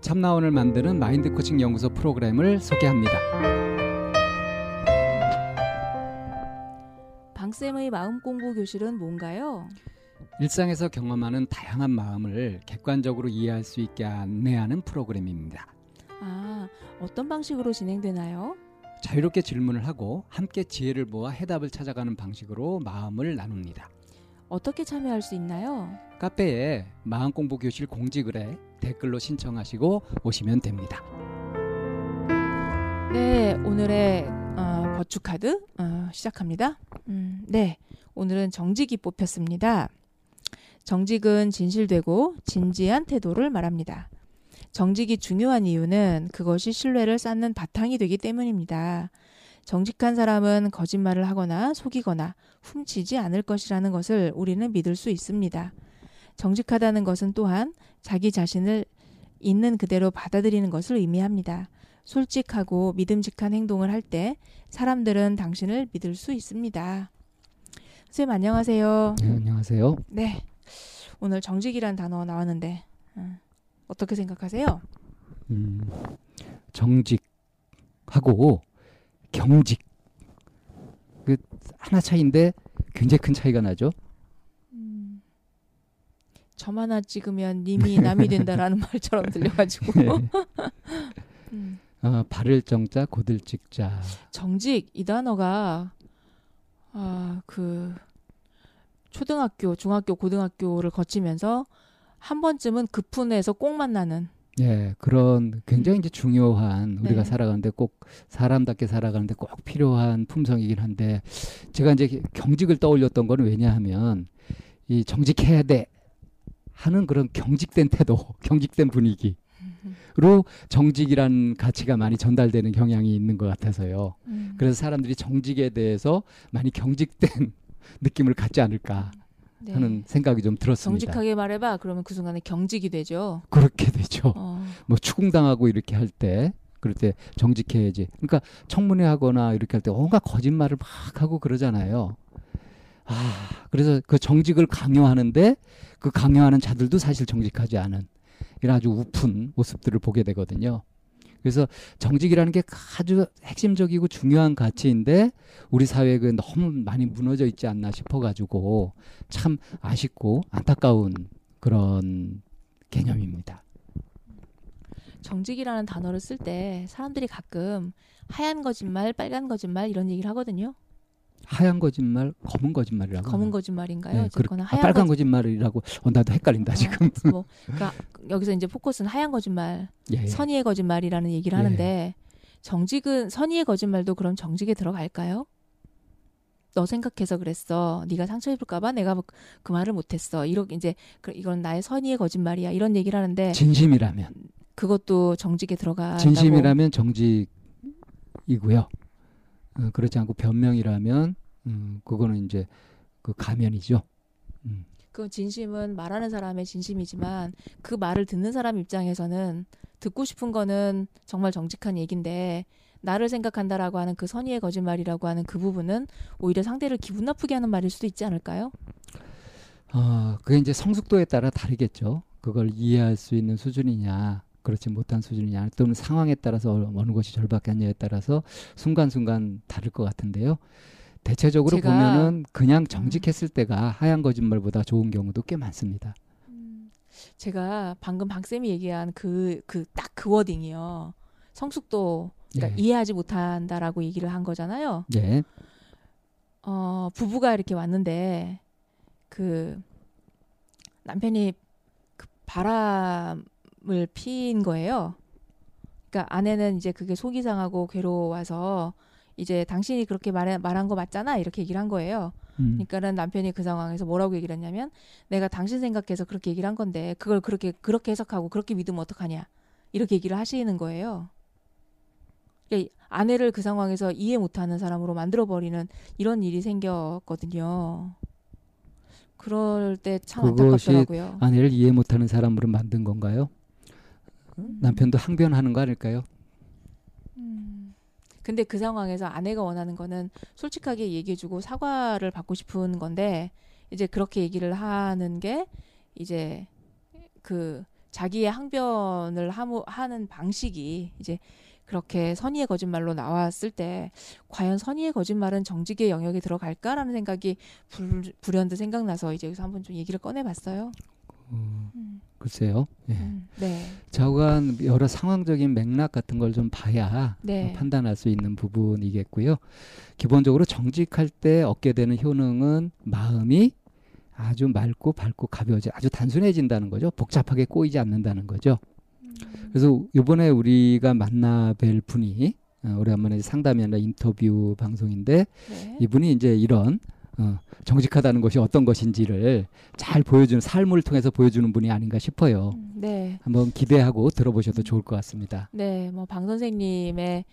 참나원을 만드는 마인드 코칭 연구소 프로그램을 소개합니다. 방쌤의 마음 공부 교실은 뭔가요? 일상에서 경험하는 다양한 마음을 객관적으로 이해할 수 있게 안내하는 프로그램입니다. 아, 어떤 방식으로 진행되나요? 자유롭게 질문을 하고 함께 지혜를 모아 해답을 찾아가는 방식으로 마음을 나눕니다. 어떻게 참여할 수 있나요? 카페에 마음 공부 교실 공지글에 댓글로 신청하시고 오시면 됩니다. 네, 오늘의 어, 버추 카드 어, 시작합니다. 음, 네, 오늘은 정직이 뽑혔습니다. 정직은 진실되고 진지한 태도를 말합니다. 정직이 중요한 이유는 그것이 신뢰를 쌓는 바탕이 되기 때문입니다. 정직한 사람은 거짓말을 하거나 속이거나 훔치지 않을 것이라는 것을 우리는 믿을 수 있습니다. 정직하다는 것은 또한 자기 자신을 있는 그대로 받아들이는 것을 의미합니다. 솔직하고 믿음직한 행동을 할 때 사람들은 당신을 믿을 수 있습니다. 선생님 안녕하세요. 네, 안녕하세요. 네. 오늘 정직이란 단어 나왔는데 음, 어떻게 생각하세요? 음, 정직하고 경직 그 하나 차이인데 굉장히 큰 차이가 나죠. 음, 점 하나 찍으면 님이 남이 된다라는 말처럼 들려가지고 네. 음, 어, 바를 정자 고들 찍자. 정직 이 단어가 아 그 초등학교, 중학교, 고등학교를 거치면서 한 번쯤은 급훈에서 꼭 만나는 예, 그런 굉장히 이제 중요한 우리가 네. 살아가는데 꼭 사람답게 살아가는데 꼭 필요한 품성이긴 한데 제가 이제 경직을 떠올렸던 거는 왜냐하면 이 정직해야 돼 하는 그런 경직된 태도, 경직된 분위기 로 정직이란 가치가 많이 전달되는 경향이 있는 것 같아서요. 음, 그래서 사람들이 정직에 대해서 많이 경직된 느낌을 갖지 않을까 네. 하는 생각이 좀 들었습니다. 정직하게 말해봐. 그러면 그 순간에 경직이 되죠. 그렇게 되죠. 어, 뭐 추궁당하고 이렇게 할 때 그럴 때 정직해야지. 그러니까 청문회 하거나 이렇게 할때 온갖 거짓말을 막 하고 그러잖아요. 아, 그래서 그 정직을 강요하는데 그 강요하는 자들도 사실 정직하지 않은 이런 아주 우픈 모습들을 보게 되거든요. 그래서 정직이라는 게 아주 핵심적이고 중요한 가치인데 우리 사회에 그 너무 많이 무너져 있지 않나 싶어가지고 참 아쉽고 안타까운 그런 개념입니다. 정직이라는 단어를 쓸 때 사람들이 가끔 하얀 거짓말, 빨간 거짓말 이런 얘기를 하거든요. 하얀 거짓말, 검은 거짓말이라고. 검은? 거짓말인가요? 네, 어쨌거나 아, 하얀 빨간 거짓- 거짓 말이라고. 어, 나도 헷갈린다 지금. 어, 뭐, 그러니까 여기서 이제 포커스는 하얀 거짓말, 예, 예. 선의의 거짓말이라는 얘기를 예. 하는데 정직은 선의의 거짓말도 그럼 정직에 들어갈까요? 너 생각해서 그랬어. 네가 상처 입을까봐 내가 뭐그 말을 못했어. 이렇게 이제 그- 이건 나의 선의의 거짓말이야. 이런 얘기를 하는데 진심이라면, 그것도 정직에 들어간다고. 진심이라면 정직이고요. 어, 그렇지 않고 변명이라면, 음, 그거는 이제 그 가면이죠. 음, 그 진심은 말하는 사람의 진심이지만 그 말을 듣는 사람 입장에서는 듣고 싶은 거는 정말 정직한 얘기인데 나를 생각한다라고 하는 그 선의의 거짓말이라고 하는 그 부분은 오히려 상대를 기분 나쁘게 하는 말일 수도 있지 않을까요? 어, 그게 이제 성숙도에 따라 다르겠죠. 그걸 이해할 수 있는 수준이냐, 그렇지 못한 수준이냐, 또는 상황에 따라서 어느 것이 절박하냐에 따라서 순간순간 다를 것 같은데요. 대체적으로 보면은 그냥 정직했을 때가 하얀 거짓말보다 좋은 경우도 꽤 많습니다. 제가 방금 박 쌤이 얘기한 그 그딱그 워딩이요. 성숙도 그러니까 예. 이해하지 못한다라고 얘기를 한 거잖아요. 예. 어, 부부가 이렇게 왔는데 그 남편이 그 바람을 핀 거예요. 그러니까 아내는 이제 그게 속이 상하고 괴로워서 이제 당신이 그렇게 말해, 말한 거 맞잖아 이렇게 얘기를 한 거예요. 음. 그러니까는 남편이 그 상황에서 뭐라고 얘기를 했냐면 내가 당신 생각해서 그렇게 얘기를 한 건데 그걸 그렇게 그렇게 해석하고 그렇게 믿으면 어떡하냐 이렇게 얘기를 하시는 거예요. 그러니까 아내를 그 상황에서 이해 못하는 사람으로 만들어 버리는 이런 일이 생겼거든요. 그럴 때 참 안타깝더라고요. 아내를 이해 못하는 사람으로 만든 건가요? 남편도 항변하는 거 아닐까요? 음. 근데 그 상황에서 아내가 원하는 거는 솔직하게 얘기해주고 사과를 받고 싶은 건데 이제 그렇게 얘기를 하는 게 이제 그 자기의 항변을 하무, 하는 방식이 이제 그렇게 선의의 거짓말로 나왔을 때 과연 선의의 거짓말은 정직의 영역에 들어갈까라는 생각이 불, 불현듯 생각나서 이제 여기서 한번 좀 얘기를 꺼내봤어요. 어, 음, 글쎄요. 예. 음, 네, 좌우간 여러 상황적인 맥락 같은 걸 좀 봐야 네. 어, 판단할 수 있는 부분이겠고요. 기본적으로 정직할 때 얻게 되는 효능은 마음이 아주 맑고 밝고 가벼워져 아주 단순해진다는 거죠. 복잡하게 꼬이지 않는다는 거죠. 그래서 이번에 우리가 만나 뵐 분이 어, 오래간만에 상담이 아니라 인터뷰 방송인데 네. 이분이 이제 이런 어, 정직하다는 것이 어떤 것인지를 잘 보여주는 삶을 통해서 보여주는 분이 아닌가 싶어요. 음, 네. 한번 기대하고 들어보셔도 좋을 것 같습니다. 네, 뭐 방 선생님의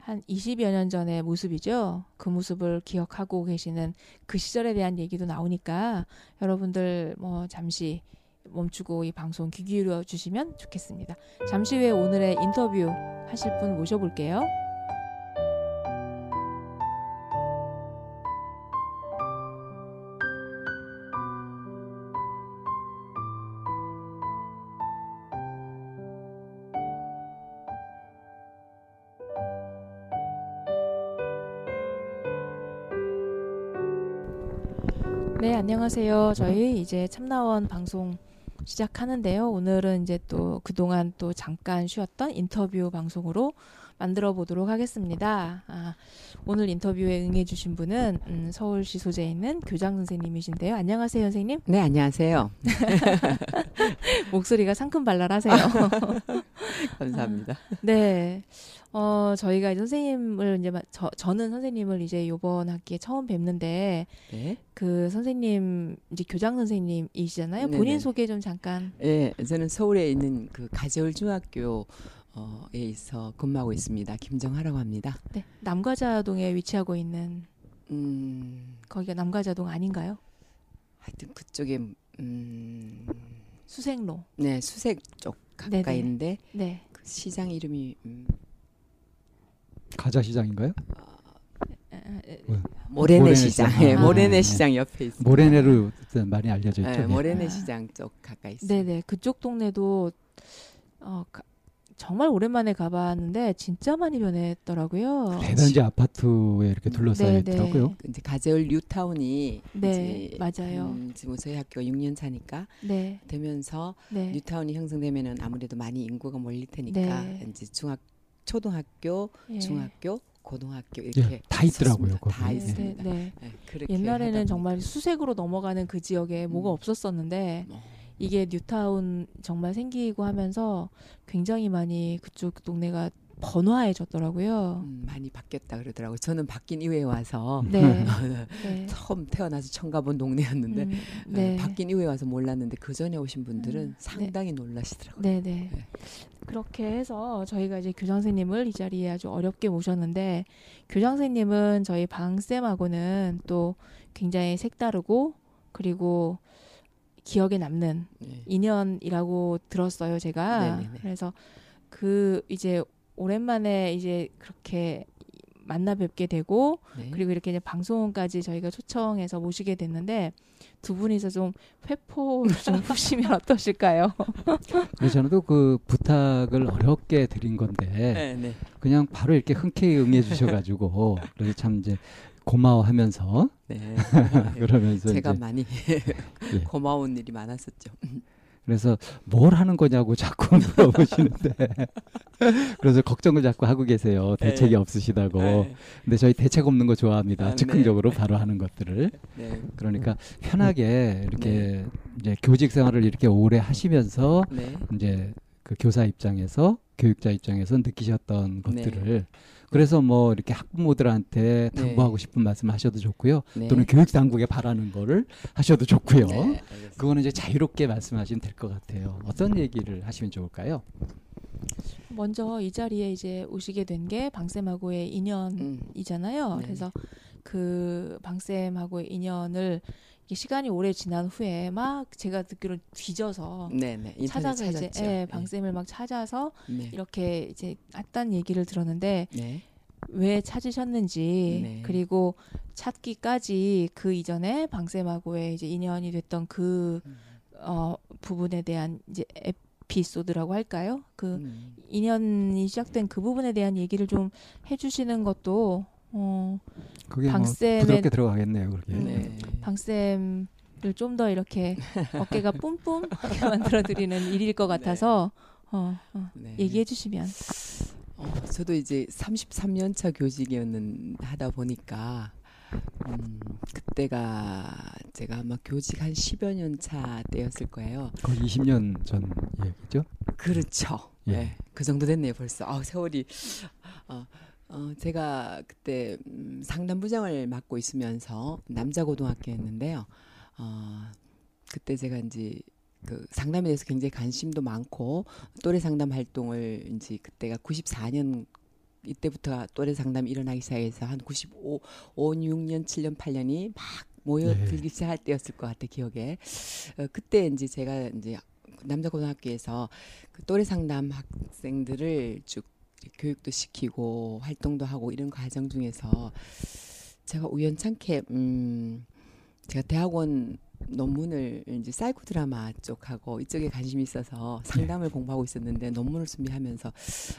한 20여 년 전의 모습이죠. 그 모습을 기억하고 계시는 그 시절에 대한 얘기도 나오니까 여러분들 뭐 잠시 멈추고 이 방송 귀 기울여 주시면 좋겠습니다. 잠시 후에 오늘의 인터뷰 하실 분 모셔볼게요. 안녕하세요. 저희 이제 참나원 방송 시작하는데요. 오늘은 이제 또 그동안 또 잠깐 쉬었던 인터뷰 방송으로 만들어 보도록 하겠습니다. 아, 오늘 인터뷰에 응해주신 분은 음, 서울시 소재에 있는 교장 선생님이신데요. 안녕하세요, 선생님. 네, 안녕하세요. 목소리가 상큼발랄하세요. 감사합니다. 네. 어, 저희가 이제 선생님을 이제 마- 저, 저는 선생님을 이제 요번 학기에 처음 뵙는데 네. 그 선생님 이제 교장 선생님이시잖아요. 네네. 본인 소개 좀 잠깐. 예, 저는 서울에 있는 그 가재울 중학교 에 있어 근무하고 있습니다. 김정하라고 합니다. 네. 남과자동에 위치하고 있는 음, 거기가 남과자동 아닌가요? 하여튼 그쪽에 음, 수색로. 네, 수색 쪽. 가까이인데 네. 그 시장 이름이 음, 가자 시장인가요? 에, 모래내 모래내 시장. 시장. 예, 아, 모래내 네. 시장 옆에 있습니다. 모래내로 많이 알려져 있죠. 예, 예. 모래내 아. 시장 쪽 가까이 있습니다. 네네. 그쪽 동네도 어, 가- 정말 오랜만에 가봤는데 진짜 많이 변했더라고요. 대단지 아파트에 이렇게 둘러싸여 네, 있더라고요. 네. 그 이제 가재울 뉴타운이 네, 이제 맞아요. 음, 지금 저희 학교가 6년 차니까 네. 되면서 네. 뉴타운이 형성되면은 아무래도 많이 인구가 몰릴 테니까 네. 이제 중학 초등학교, 예. 중학교, 고등학교 예, 이렇게 다 있더라고요. 다. 네, 있습니다. 네, 네. 네, 옛날에는 정말 수색으로 넘어가는 그 지역에 뭐가 음. 없었었는데 뭐, 이게 뉴타운 정말 생기고 하면서 굉장히 많이 그쪽 동네가 번화해졌더라고요. 음, 많이 바뀌었다 그러더라고요. 저는 바뀐 이후에 와서 네. 네. 처음 태어나서 처음 가본 동네였는데 음, 어, 네. 바뀐 이후에 와서 몰랐는데 그 전에 오신 분들은 음, 네. 상당히 놀라시더라고요. 네, 네. 네. 그렇게 해서 저희가 이제 교장 선생님을 이 자리에 아주 어렵게 모셨는데 교장 선생님은 저희 방 쌤하고는 또 굉장히 색다르고 그리고 기억에 남는 네. 인연이라고 들었어요, 제가. 네네네. 그래서 그 이제 오랜만에 이제 그렇게 만나 뵙게 되고 네. 그리고 이렇게 이제 방송까지 저희가 초청해서 모시게 됐는데 두 분이서 좀 회포를 좀 푸시면 어떠실까요? 그래서 저는 또 그 부탁을 어렵게 드린 건데 네, 네. 그냥 바로 이렇게 흔쾌히 응해 주셔가지고 그래서 참 이제 고마워하면서 네. 그러면서 제가 많이 예. 고마운 일이 많았었죠. 그래서 뭘 하는 거냐고 자꾸 물어보시는데 그래서 걱정을 자꾸 하고 계세요 대책이 네. 없으시다고 네. 근데 저희 대책 없는 거 좋아합니다 아, 네. 즉흥적으로 바로 하는 것들을 네. 그러니까 편하게 이렇게 이제 교직 생활을 이렇게 오래 하시면서 네. 이제 그 교사 입장에서 교육자 입장에서 느끼셨던 네. 것들을 그래서 뭐 이렇게 학부모들한테 네. 당부하고 싶은 말씀 하셔도 좋고요. 네. 또는 교육 당국에 바라는 거를 하셔도 좋고요. 네. 그거는 이제 자유롭게 말씀하시면 될 것 같아요. 어떤 얘기를 하시면 좋을까요? 먼저 이 자리에 이제 오시게 된 게 방쌤하고의 인연이잖아요. 음. 네. 그래서 그 방쌤하고의 인연을 시간이 오래 지난 후에 막 제가 듣기로 뒤져서 네, 네. 인터넷 찾아서 이제 찾았죠. 예, 방쌤을 막 찾아서 네. 이렇게 이제 했다는 얘기를 들었는데 네. 왜 찾으셨는지 네. 그리고 찾기까지 그 이전에 방쌤하고의 이제 인연이 됐던 그 음. 어, 부분에 대한 이제 에피소드라고 할까요? 그 음. 인연이 시작된 그 부분에 대한 얘기를 좀 해주시는 것도 어, 그게 뭐 방쌤의- 부드럽게 들어가겠네요. 그렇게. 네. 방쌤을 좀 더 이렇게 어깨가 뿜뿜 하게 만들어드리는 일일 것 같아서 어, 어, 네. 얘기해 주시면 어, 저도 이제 33년 차 교직이었는 하다 보니까 음, 그때가 제가 아마 교직 한 10여 년 차 때였을 거예요. 거의 20년 전 얘기죠. 그렇죠. 예. 네, 그 정도 됐네요 벌써. 아 세월이. 어, 어, 제가 그때 음, 상담부장을 맡고 있으면서 남자 고등학교였는데요. 어, 그때 제가 이제 그 상담에 대해서 굉장히 관심도 많고 또래 상담 활동을 이제 그때가 94년 이때부터 또래 상담이 일어나기 시작해서 한 95, 5, 6년, 7년, 8년이 막 모여들기 시작할 때였을 것 같아 기억에. 어, 그때 이제 제가 이제 남자 고등학교에서 그 또래 상담 학생들을 쭉 교육도 시키고 활동도 하고 이런 과정 중에서 제가 우연찮게 음 제가 대학원 논문을 이제 사이코 드라마 쪽하고 이쪽에 관심이 있어서 상담을 공부하고 있었는데 논문을 준비하면서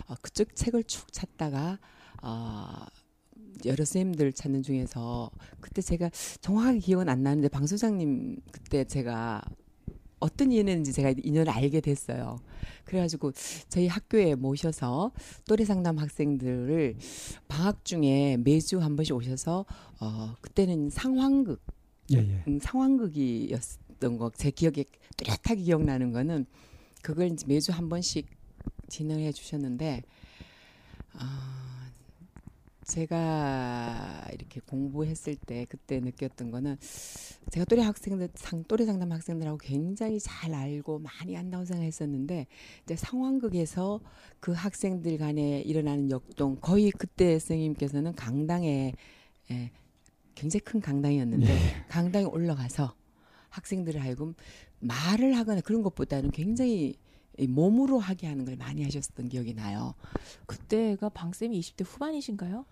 어, 그쪽 책을 쭉 찾다가 어, 여러 선생님들 찾는 중에서 그때 제가 정확하게 기억은 안 나는데 방 소장님 그때 제가 어떤 인연인지 제가 인연을 알게 됐어요. 그래가지고 저희 학교에 모셔서 또래 상담 학생들을 방학 중에 매주 한 번씩 오셔서 어 그때는 상황극 예, 예. 음, 상황극이었던 거 제 기억에 뚜렷하게 기억나는 거는 그걸 이제 매주 한 번씩 진행해 주셨는데 아 제가 이렇게 공부했을 때 그때 느꼈던 거는 제가 또래 학생들 상 또래 상담 학생들하고 굉장히 잘 알고 많이 안다고 생각했었는데 이제 상황극에서 그 학생들 간에 일어나는 역동 거의 그때 선생님께서는 강당에 예, 굉장히 큰 강당이었는데 예. 강당에 올라가서 학생들을 하여금 말을 하거나 그런 것보다는 굉장히 이 몸으로 하게 하는 걸 많이 하셨던 기억이 나요. 그때가 방쌤이 20대 후반이신가요?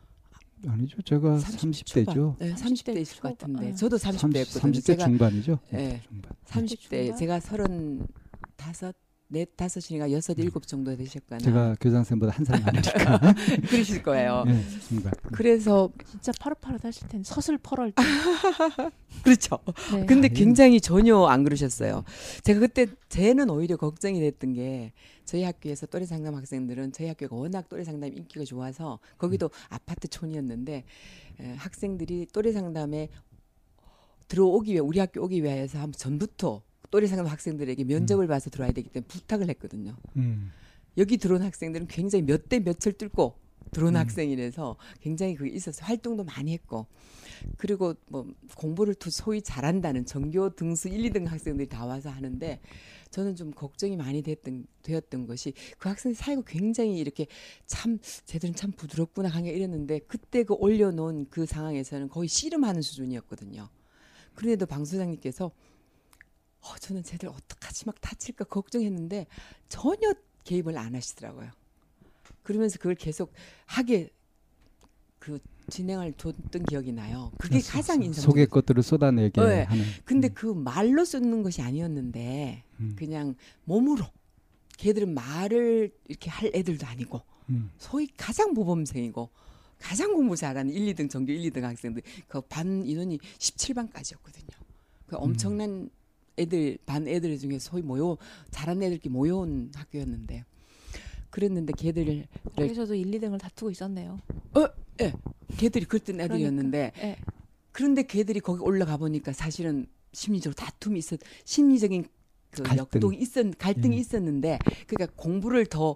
아니죠. 제가 30 30대죠. 초반. 네, 30대 30대이실 것 같은데 초반. 저도 30대였거든요. 30대 제가 중반이죠. 예. 중반. 30대 중반? 제가 서른 다섯 넷 다섯이니까 여섯 일곱 정도 되셨거나 제가 교장 선생보다 한 살 많으니까. 그러실 거예요. 예, 중반. 그래서 진짜 파릇파릇 하실 텐데 서슬퍼럴 때. 그렇죠. 네. 근데 아니. 굉장히 전혀 안 그러셨어요. 제가 그때 쟤는 오히려 걱정이 됐던 게 저희 학교에서 또래 상담 학생들은 저희 학교가 워낙 또래 상담 인기가 좋아서 거기도 아파트촌이었는데 에, 학생들이 또래 상담에 들어오기 위해 우리 학교 오기 위해서 한 전부터 또래 상담 학생들에게 면접을 봐서 들어와야 되기 때문에 부탁을 했거든요. 음. 여기 들어온 학생들은 굉장히 몇 대 몇을 뚫고 들어온 음. 학생이라서 굉장히 그게 있어서 활동도 많이 했고 그리고 뭐 공부를 또 소위 잘한다는 전교 등수 1, 2등 학생들이 다 와서 하는데 저는 좀 걱정이 많이 됐던 되었던 것이 그 학생 사이가 굉장히 이렇게 참 쟤들은 참 부드럽구나 강해 이랬는데 그때 그 올려놓은 그 상황에서는 거의 씨름하는 수준이었거든요. 그런데도 방 소장님께서 어, 저는 쟤들 어떡하지 막 다칠까 걱정했는데 전혀 개입을 안 하시더라고요. 그러면서 그걸 계속 하게 그 진행을 줬던 기억이 나요. 그게 소- 가장 소- 인상. 속의 것들을 쏟아내게 네. 하는. 근데 그 말로 쓰는 것이 아니었는데 음, 그냥 몸으로. 걔들은 말을 이렇게 할 애들도 아니고 음, 소위 가장 모범생이고 가장 공부 잘하는 1, 2등 전교 1, 2등 학생들 그 반 인원이 17반까지였거든요. 그 엄청난 애들 반 애들 중에 소위 모여 잘하는 애들끼리 모여온 학교였는데 그랬는데 걔들을 거기서도 1, 2등을 다투고 있었네요. 걔들이 그랬던 애들이었는데 예. 그런데 걔들이 거기 올라가 보니까 사실은 심리적으로 다툼이 있었 심리적인 그 갈등. 역동이 있었 갈등이 예. 있었는데 그러니까 공부를 더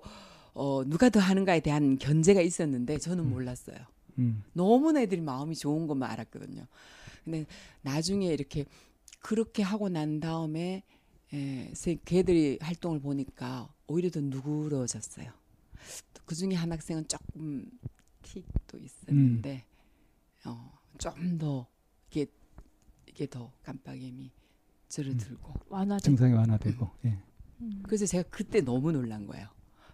어, 누가 더 하는가에 대한 견제가 있었는데 저는 음. 몰랐어요. 음, 너무나 애들이 마음이 좋은 것만 알았거든요. 근데 나중에 이렇게 그렇게 하고 난 다음에 에, 세- 걔들이 활동을 보니까 오히려 더 누그러졌어요. 그 중에 한 학생은 조금 틱도 있었는데 어, 좀더 이게 이게 더 깜빡임이 줄어들고 완화된. 증상이 완화되고. 예. 음. 그래서 제가 그때 너무 놀란 거예요.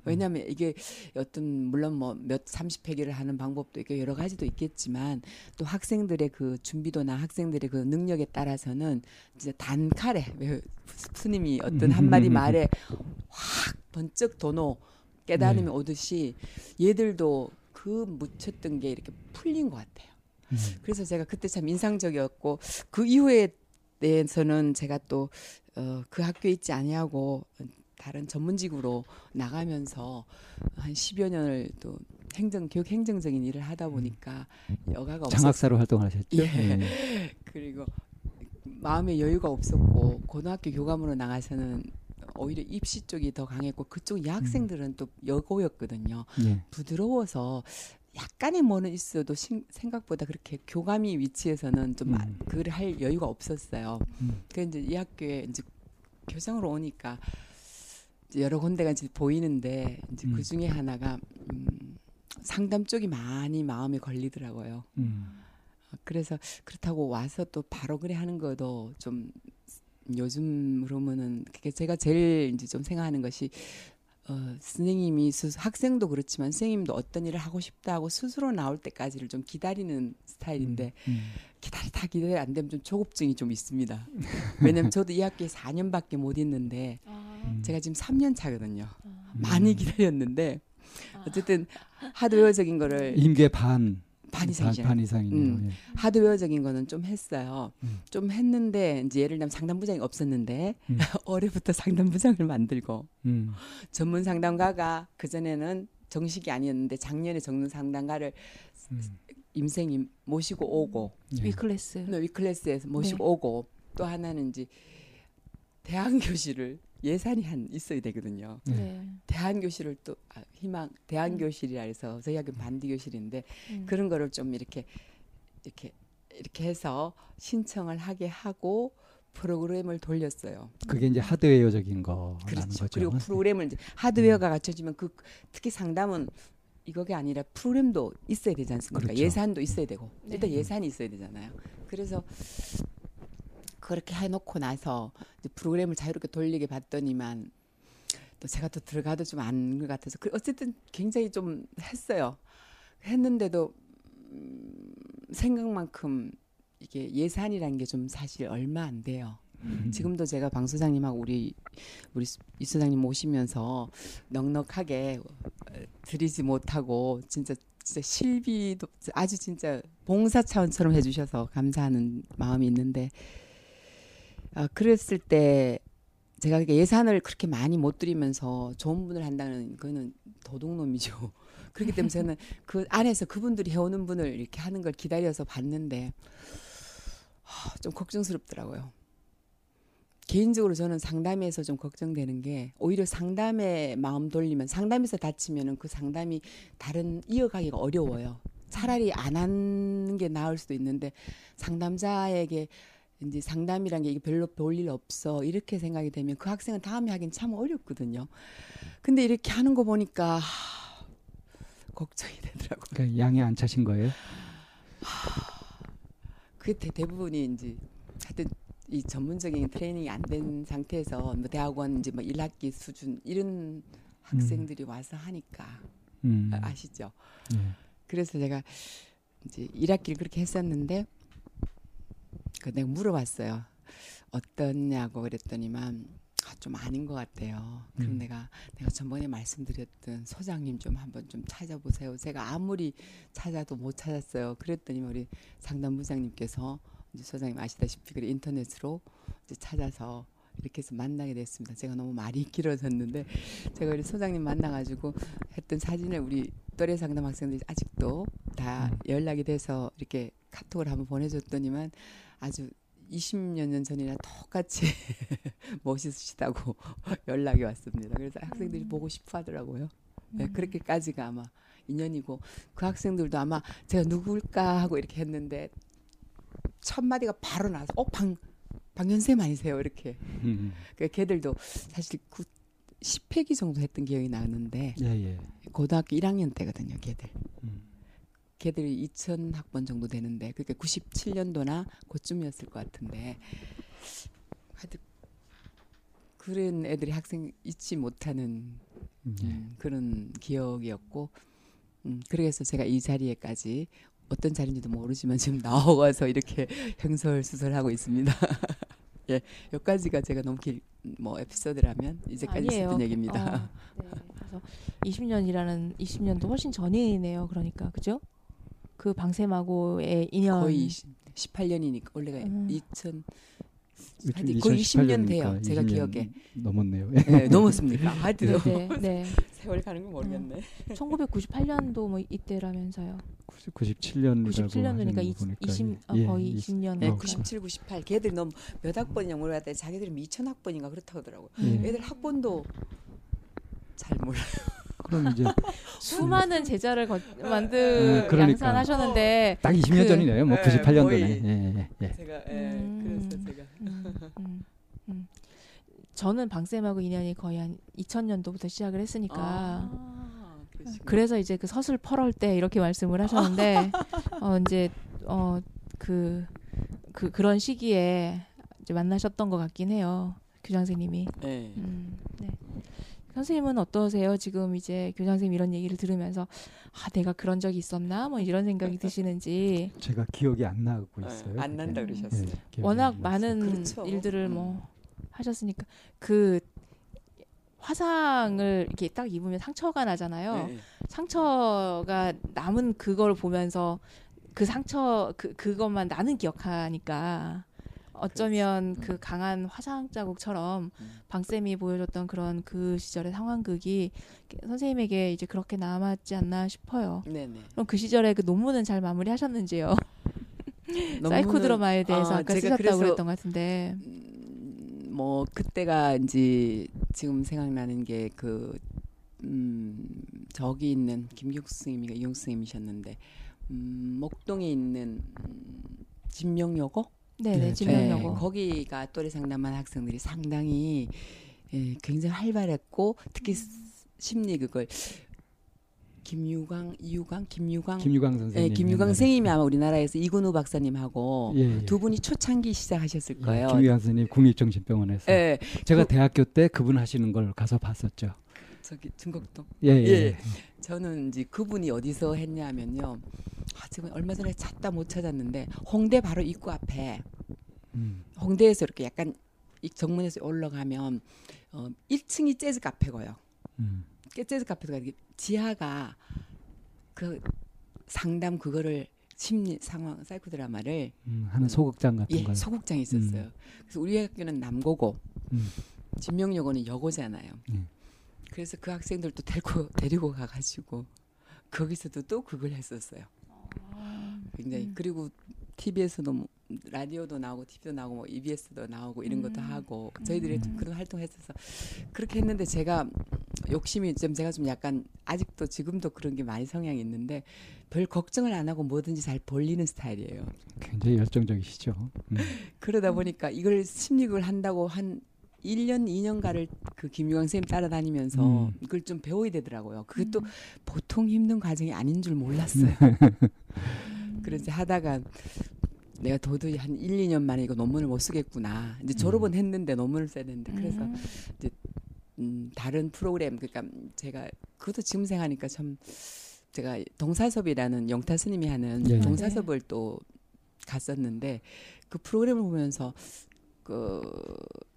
왜냐하면 이게 어떤 물론 뭐 몇 삼십 회계를 하는 방법도 있고 여러 가지도 있겠지만 또 학생들의 그 준비도나 학생들의 그 능력에 따라서는 진짜 단칼에 왜 스님이 어떤 한마디 말에 확 번쩍 도노 깨달음이 네. 오듯이 얘들도 그 묻혔던 게 이렇게 풀린 것 같아요. 음, 그래서 제가 그때 참 인상적이었고 그 이후에 대해서는 제가 또 어, 그 학교에 있지 아니하고 다른 전문직으로 나가면서 한 10여 년을 또 행정 교육 행정적인 일을 하다 보니까 여가가 없었어요. 장학사로 활동하셨죠. 예. 예. 그리고 마음의 여유가 없었고 고등학교 교감으로 나가서는 오히려 입시 쪽이 더 강했고 그쪽 여학생들은 또 여고였거든요. 예. 부드러워서 약간의 뭐는 있어도 신- 생각보다 그렇게 교감이 위치에서는 좀 아- 음. 그걸 할 여유가 없었어요. 음. 그 이제 이 학교에 이제 교장으로 오니까 여러 군데가 이제 보이는데 이제 음. 그 중에 하나가 음, 상담 쪽이 많이 마음에 걸리더라고요. 음. 그래서 그렇다고 와서 또 바로 그래 하는 것도 좀 요즘으로면은 그게 제가 제일 이제 좀 생각하는 것이 어, 선생님이 스, 학생도 그렇지만 선생님도 어떤 일을 하고 싶다 하고 스스로 나올 때까지를 좀 기다리는 스타일인데 음. 기다리다 기다리 안 되면 좀 조급증이 좀 있습니다. 왜냐면 저도 이 학교에 4년밖에 못 있는데 아, 음. 제가 지금 3년 차거든요. 아, 많이 기다렸는데 아. 어쨌든 하드웨어적인 거를 임계 반. 반 이상이잖아요. 반 이상이네요. 음. 예. 하드웨어적인 거는 좀 했어요. 음. 좀 했는데 이제 예를 들면 상담부장이 없었는데 음. 올해부터 상담부장을 만들고 음. 전문 상담가가 그 전에는 정식이 아니었는데 작년에 정문 상담가를 음. 임생이 모시고 오고 예. 위클래스. 위클래스에서 모시고 네. 오고 또 하나는 이제 대학 교실을 예산이 한 있어야 되거든요. 네. 네. 대한 교실을 또 아, 희망 대한 교실이라 해서 저희 학교 반디 교실인데 음. 그런 거를 좀 이렇게 이렇게 이렇게 해서 신청을 하게 하고 프로그램을 돌렸어요. 그게 이제 하드웨어적인 거라는 그렇죠. 거죠. 그리고 프로그램을 이제 하드웨어가 갖춰지면 그 특히 상담은 이거가 아니라 프로그램도 있어야 되지 않습니까? 그렇죠. 예산도 있어야 되고 네. 일단 예산이 있어야 되잖아요. 그래서 그렇게 해놓고 나서 이제 프로그램을 자유롭게 돌리게 봤더니만 또 제가 또 들어가도 좀 안 것 같아서 그 어쨌든 굉장히 좀 했어요. 했는데도 음, 생각만큼 이게 예산이라는 게좀 사실 얼마 안 돼요. 음. 지금도 제가 방 소장님하고 우리 우리 이 소장님 모시면서 넉넉하게 어, 드리지 못하고 진짜 진짜 실비도 아주 진짜 봉사 차원처럼 해주셔서 감사하는 마음이 있는데 아, 그랬을 때 제가 이렇게 예산을 그렇게 많이 못 들이면서 좋은 분을 한다는 거는 도둑놈이죠. 그렇기 때문에 저는 그 안에서 그분들이 해오는 분을 이렇게 하는 걸 기다려서 봤는데 하, 좀 걱정스럽더라고요. 개인적으로 저는 상담에서 좀 걱정되는 게 오히려 상담에 마음 돌리면 상담에서 다치면은 그 상담이 다른 이어가기가 어려워요. 차라리 안 하는 게 나을 수도 있는데 상담자에게 이제 상담이란 게 이게 별로 볼 일 없어 이렇게 생각이 되면 그 학생은 다음에 하긴 참 어렵거든요. 근데 이렇게 하는 거 보니까 하, 걱정이 되더라고요. 그러니까 양이 안 차신 거예요? 그 대, 대부분이 이제 하여튼 이 전문적인 트레이닝이 안 된 상태에서 뭐 대학원 이제 뭐 1학기 수준 이런 학생들이 와서 하니까 음. 아, 아시죠? 예. 그래서 제가 이제 1학기를 그렇게 했었는데 그 내가 물어봤어요. 어떠냐고 그랬더니만 아, 좀 아닌 것 같아요. 그럼 음. 내가 내가 전번에 말씀드렸던 소장님 좀 한번 좀 찾아보세요. 제가 아무리 찾아도 못 찾았어요. 그랬더니 우리 상담부장님께서 이제 소장님 아시다시피 그래 인터넷으로 이제 찾아서 이렇게 해서 만나게 됐습니다. 제가 너무 말이 길어졌는데 제가 우리 소장님 만나가지고 했던 사진을 우리 또래 상담 학생들이 아직도 다 음. 연락이 돼서 이렇게 카톡을 한번 보내줬더니만 아주 20년 년 전이나 똑같이 멋있으시다고 연락이 왔습니다. 그래서 학생들이 보고 싶어 하더라고요. 네, 음. 그렇게까지가 아마 인연이고 그 학생들도 아마 제가 누굴까 하고 이렇게 했는데 첫 마디가 바로 나서 어방 방연쌤 아니세요 이렇게 음. 그 걔들도 사실 그 10회기 정도 했던 기억이 나는데 예, 예. 고등학교 1학년 때거든요 걔들 음. 걔들이 2000 학번 정도 되는데 그게 97년도나 그쯤이었을 것 같은데 하여튼 그런 애들이 학생 잊지 못하는 예. 음, 그런 기억이었고 음, 그래서 제가 이 자리에까지 어떤 자리인지도 모르지만 지금 나와서 이렇게 행설수설하고 있습니다. 예, 여기까지가 제가 너무 길 뭐 에피소드라면 이제까지 아니에요. 있었던 얘기입니다. 어, 네. 그래서 20년이라는 20년도 훨씬 전이네요. 그러니까 그죠? 그 방샘하고의 인연 거의 18년이니까 원래가 음. 2000 요즘 하여튼 거의 20년 2018 돼요. 니까 제가 20년 기억에. 넘었네요. 네, 넘었습니까? 하여튼 네, 네, 네. 세월이 가는 건 모르겠네. 1998년도 뭐 이때라면서요. 97년이라고 97년도니까 하시는 이, 거 보니까 20 어, 예, 거의 이십- 20 년. 네, 어, 97, 98. 걔들 너무 몇 학번이냐 물어봤더니 자기들이 2000학번인가 그렇다고 하더라고요. 예. 애들 학번도 잘 몰라요. 그럼 이제 수많은 제자를 거, 만들 음, 그러니까. 양산하셨는데 딱 20년 그- 전이네요. 뭐 네, 98년도네. 거의. 예, 예, 예. 제가 음. 그래서 제가 음, 음, 음. 저는 방쌤하고 인연이 거의 한 2000년도부터 시작을 했으니까 아. 그래서 이제 그 서술 펄할 때 이렇게 말씀을 하셨는데 어 이제 어그 그 그런 시기에 이제 만나셨던 것 같긴 해요 교장 선생님이. 네. 음, 네. 선생님은 어떠세요? 지금 이제 교장 선생님 이런 얘기를 들으면서 아 내가 그런 적이 있었나 뭐 이런 생각이 드시는지 제가 기억이 안 나고 네, 있어요. 안 난다 그게. 그러셨어요. 예, 기억이 워낙. 많은 그렇죠. 일들을 음. 뭐 하셨으니까 그 화상을 이렇게 딱 입으면 상처가 나잖아요. 네. 상처가 남은 그걸 보면서 그 상처 그 그것만 나는 기억하니까 어쩌면 그 강한 화상 자국처럼 음. 방쌤이 보여줬던 그런 그 시절의 상황극이 선생님에게 이제 그렇게 남았지 않나 싶어요. 네네. 그럼 그 시절에 그 논문은 잘 마무리하셨는지요? 논문은- 사이코 드라마에 대해서 아, 아, 까 쓰셨다고 그랬던 것 같은데. 음, 뭐 그때가 이제 지금 생각나는 게그 음, 저기 있는 김경수 스님이가 이용 스님이셨는데 음, 목동에 있는 음, 진명여고 네네 네, 진명여고. 네, 거기가 또래 상담한 학생들이 상당히 예, 굉장히 활발했고 특히 심리 그걸 김유광, 이유광, 김유광, 김유광 예, 선생님. 김유광 옛날에. 선생님이 아마 우리나라에서 이근우 박사님하고 예, 예. 두 분이 초창기 시작하셨을 예, 거예요. 김유광 선생님 국립정신병원에서 예, 제가 그- 대학교 때 그분 하시는 걸 가서 봤었죠. 저기 중곡동. 예, 예. 예. 저는 이제 그분이 어디서 했냐면요. 아, 지금 얼마 전에 찾다 못 찾았는데 홍대 바로 입구 앞에 음, 홍대에서 이렇게 약간 이 정문에서 올라가면 어, 1층이 재즈 카페고요. 음. 그 재즈 카페가 지하가 그 상담 그거를 심리 상황 사이코 드라마를 음, 하는 소극장 같은 예 걸. 소극장이 있었어요. 그래서 우리 학교는 남고고 음. 진명여고는 여고잖아요. 음. 그래서 그 학생들도 데리고 데리고 가가지고 거기서도 또 그걸 했었어요. 굉장히 음. 그리고 TV에서도 뭐 라디오도 나오고 TV도 나오고 뭐 EBS도 나오고 이런 것도 음. 하고 저희들이 좀 음. 그런 활동했어서 그렇게 했는데 제가 욕심이 좀 제가 좀 약간 아직도 지금도 그런 게 많이 성향이 있는데 별 걱정을 안 하고 뭐든지 잘 벌리는 스타일이에요. 굉장히 열정적이시죠. 음. 그러다 음. 보니까 이걸 심리학을 한다고 한 1년, 2년가를 그 김유광 선생님 따라다니면서 음. 그걸 좀 배워야 되더라고요. 그게 또 음. 보통 힘든 과정이 아닌 줄 몰랐어요. 음. 그래서 하다가 내가 도저히 한 1, 2년 만에 이거 논문을 못 쓰겠구나. 이제 졸업은 했는데 논문을 써야 되는데 그래서 음. 음, 다른 프로그램 그러니까 제가 그것도 지금 생각하니까 참 제가 동사섭이라는 영타 스님이 하는 예. 동사섭을 또 갔었는데 그 프로그램을 보면서 그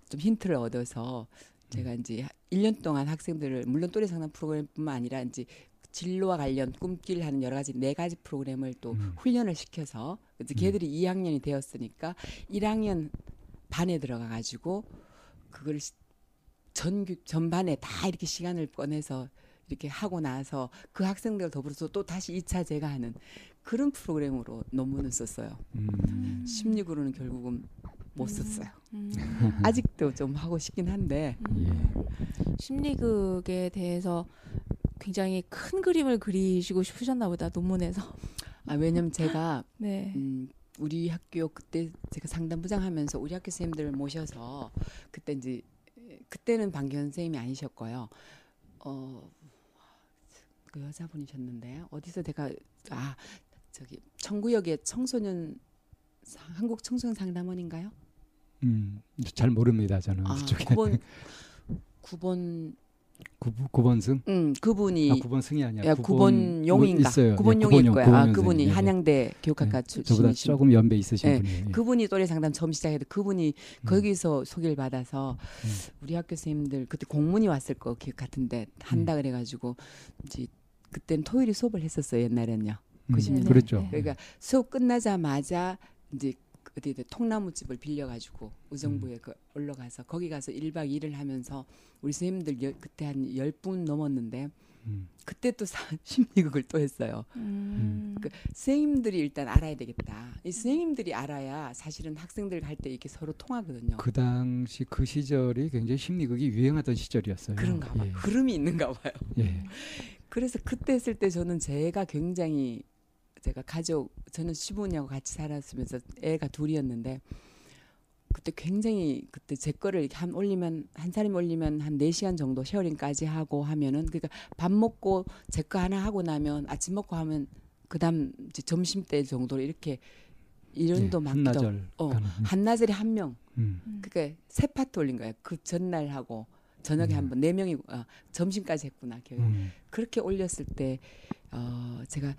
좀 힌트를 얻어서 제가 이제 1년 동안 학생들을 물론 또래 상담 프로그램뿐만 아니라 이제 진로와 관련 꿈길 하는 여러 가지 네 가지 프로그램을 또 음. 훈련을 시켜서 이제 걔들이 2학년이 되었으니까 1학년 반에 들어가 가지고 그걸 시- 전교 전반에 다 이렇게 시간을 꺼내서 이렇게 하고 나서 그 학생들 더불어서 또 다시 2차 제가 하는 그런 프로그램으로 논문을 썼어요. 음. 16으로는 결국은 못 음. 썼어요. 음. 아직도 좀 하고 싶긴 한데 예. 심리극에 대해서 굉장히 큰 그림을 그리시고 싶으셨나 보다 논문에서. 아 왜냐면 제가 네. 음, 우리 학교 그때 제가 상담부장 하면서 우리 학교 선생님들을 모셔서 그때 이제 그때는 방견 선생님이 아니셨고요. 어, 그 여자분이셨는데요. 어디서 내가 아 저기 청구역의 청소년 상- 한국 청소년 상담원인가요? 음. 잘 모릅니다 저는 아, 그쪽에 9번 9번 구, 구번승 음 그분이 아, 9번 승이 아니야. 야, 9번 용인가? 있어요. 9번 예, 용일 용, 거야. 아, 구번 그분이. 예, 예. 한양대 교육학과 예, 출신이신 저보다 조금 연배 있으신 예, 분이에요. 예. 그분이 또래 상담 처음 시작해도 그분이 음. 거기서 소개를 받아서 음. 우리 학교 선생님들 그때 공문이 왔을 거 기억 같은데 한다 음. 그래 가지고 이제 그때는 토요일에 수업을 했었어요 옛날에는요. 음, 90년대. 그렇죠. 네. 그러니까 수업 끝나자마자 이제 어디 통나무 집을 빌려가지고 의정부에 그 올라가서 거기 가서 1박 2일을 하면서 우리 선생님들 여- 그때 한 10분 넘었는데 음. 그때 또 사- 심리극을 또 했어요. 음. 그 선생님들이 일단 알아야 되겠다. 이 선생님들이 알아야 사실은 학생들 갈 때 이렇게 서로 통하거든요. 그 당시 그 시절이 굉장히 심리극이 유행하던 시절이었어요. 그런가 봐요. 예. 흐름이 있는가 봐요. 예. 그래서 그때 했을 때 저는 제가 굉장히 제가 가족 저는 시부모님하고 같이 살았으면서 애가 둘이었는데 그때 굉장히 그때 제 거를 이렇게 한 올리면 한 사람이 올리면 한 4시간 정도 쉐어링까지 하고 하면은 그러니까 밥 먹고 제 거 하나 하고 나면 아침 먹고 하면 그다음 이제 점심 때 정도로 이렇게 이런도 하고 한나절 어. 한나절에 한 명. 음. 음. 그게 세 파트 올린 거예요. 그 전날 하고 저녁에 음. 한번 네 명이 아, 점심까지 했구나. 음. 그렇게 올렸을 때 어, 제가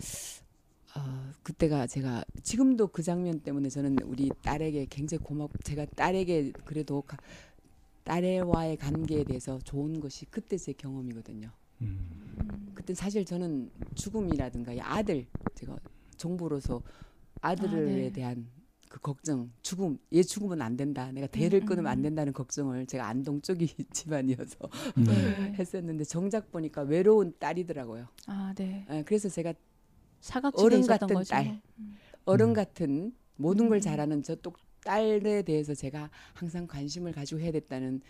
어, 그때가 제가 지금도 그 장면 때문에 저는 우리 딸에게 굉장히 고맙고 제가 딸에게 그래도 가, 딸과의 관계에 대해서 좋은 것이 그때 제 경험이거든요. 음. 그때 사실 저는 죽음이라든가 이 아들 제가 정부로서 아들에 아, 네. 대한 그 걱정, 죽음, 얘 죽으면 안 된다. 내가 대를 음, 끊으면 안 음. 된다는 걱정을 제가 안동 쪽이 집안이어서 음. 네. 했었는데 정작 보니까 외로운 딸이더라고요. 아, 네. 예, 그래서 제가 어른 같은 거죠. 딸. 어른 음. 같은 모든 걸 음. 잘하는 저또 딸에 대해서 제가 항상 관심을 가지고 해야 됐다는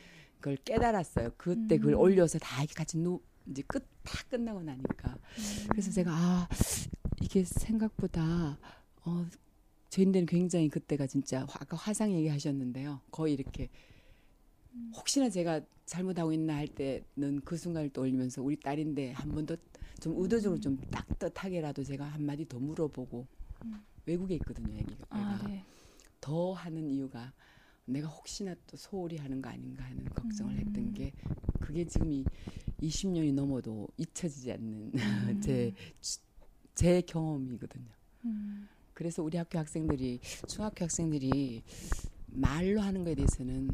걸 깨달았어요. 그때 그걸 음. 올려서 다 이렇게 같이 누 이제 끝 다 끝나고 나니까 음. 그래서 제가 아 이게 생각보다 어 저희들은 굉장히 그때가 진짜 화- 아까 화상 얘기하셨는데요. 거의 이렇게 혹시나 제가 잘못하고 있나 할 때는 그 순간을 떠올리면서 우리 딸인데 한 번 더 좀 의도적으로 좀 따뜻하게라도 제가 한 마디 더 물어보고 음. 외국에 있거든요, 애기가. 아. 네. 더 하는 이유가 내가 혹시나 또 소홀히 하는 거 아닌가 하는 걱정을 음. 했던 게 그게 지금 이 20년이 넘어도 잊혀지지 않는 음. 제, 제 경험이거든요. 음. 그래서 우리 학교 학생들이 중학교 학생들이 말로 하는 거에 대해서는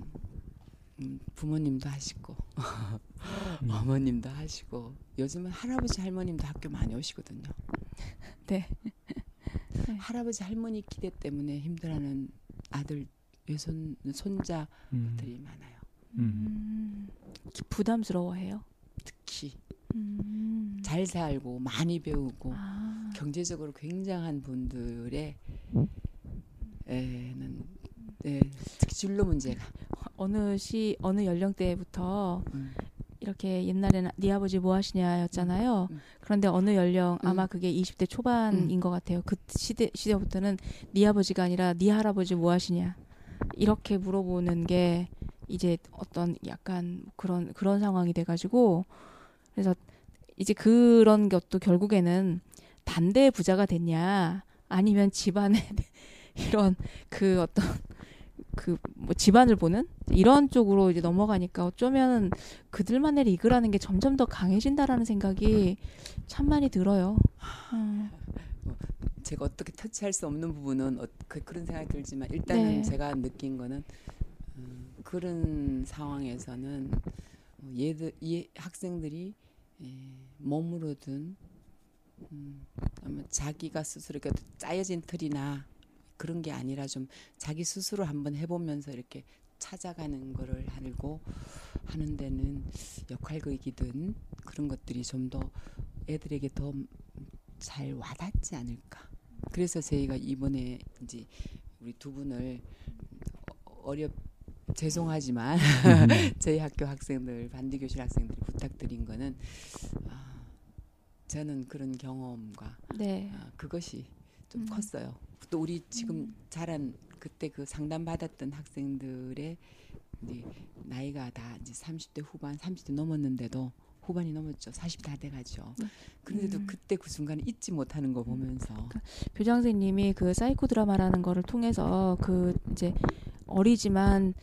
음, 부모님도 하시고 음. 어머님도 하시고 요즘은 할아버지 할머님도 학교 많이 오시거든요. 네. 할아버지 할머니 기대 때문에 힘들어하는 아들 외손 손자들이 음. 많아요. 음. 음. 음. 부담스러워해요. 특히 음. 잘 살고 많이 배우고 아. 경제적으로 굉장한 분들의 에는 네, 특히 진로 문제가 어느 시 어느 연령대부터 음. 이렇게 옛날에는 네 아버지 뭐 하시냐였잖아요. 음. 그런데 어느 연령 음. 아마 그게 20대 초반인 음. 것 같아요. 그 시대 시대부터는 네 아버지가 아니라 네 할아버지 뭐 하시냐 이렇게 물어보는 게 이제 어떤 약간 그런 그런 상황이 돼가지고 그래서 이제 그런 것도 결국에는 단대 부자가 됐냐 아니면 집안에 이런 그 어떤 그 뭐 집안을 보는 이런 쪽으로 이제 넘어가니까 어쩌면 그들만의 리그라는 게 점점 더 강해진다라는 생각이 참 많이 들어요. 음. 제가 어떻게 터치할 수 없는 부분은 어, 그, 런 생각이 들지만 일단은 네. 제가 느낀 거는 음, 그런 상황에서는 어, 얘들 이 학생들이 에, 몸으로든 음, 아마 자기가 스스로 이렇게 짜여진 틀이나 그런 게 아니라 좀 자기 스스로 한번 해보면서 이렇게 찾아가는 거를 알고 하는 데는 역할극이든 그런 것들이 좀 더 애들에게 더 잘 와닿지 않을까. 그래서 저희가 이번에 이제 우리 두 분을 어- 어렵 죄송하지만 저희 학교 학생들 반디 교실 학생들이 부탁드린 거는 아, 저는 그런 경험과 네. 아, 그것이 좀 음. 컸어요. 또 우리 지금 자란 그때 그 상담 받았던 학생들의 이제 나이가 다 이제 30대 후반, 30대 넘었는데도 후반이 넘었죠. 40 다 돼가죠. 네. 그런데도 음. 그때 그 순간에 잊지 못하는 거 보면서 교장 선생님이 그 사이코 드라마라는 거를 통해서 그 이제 어리지만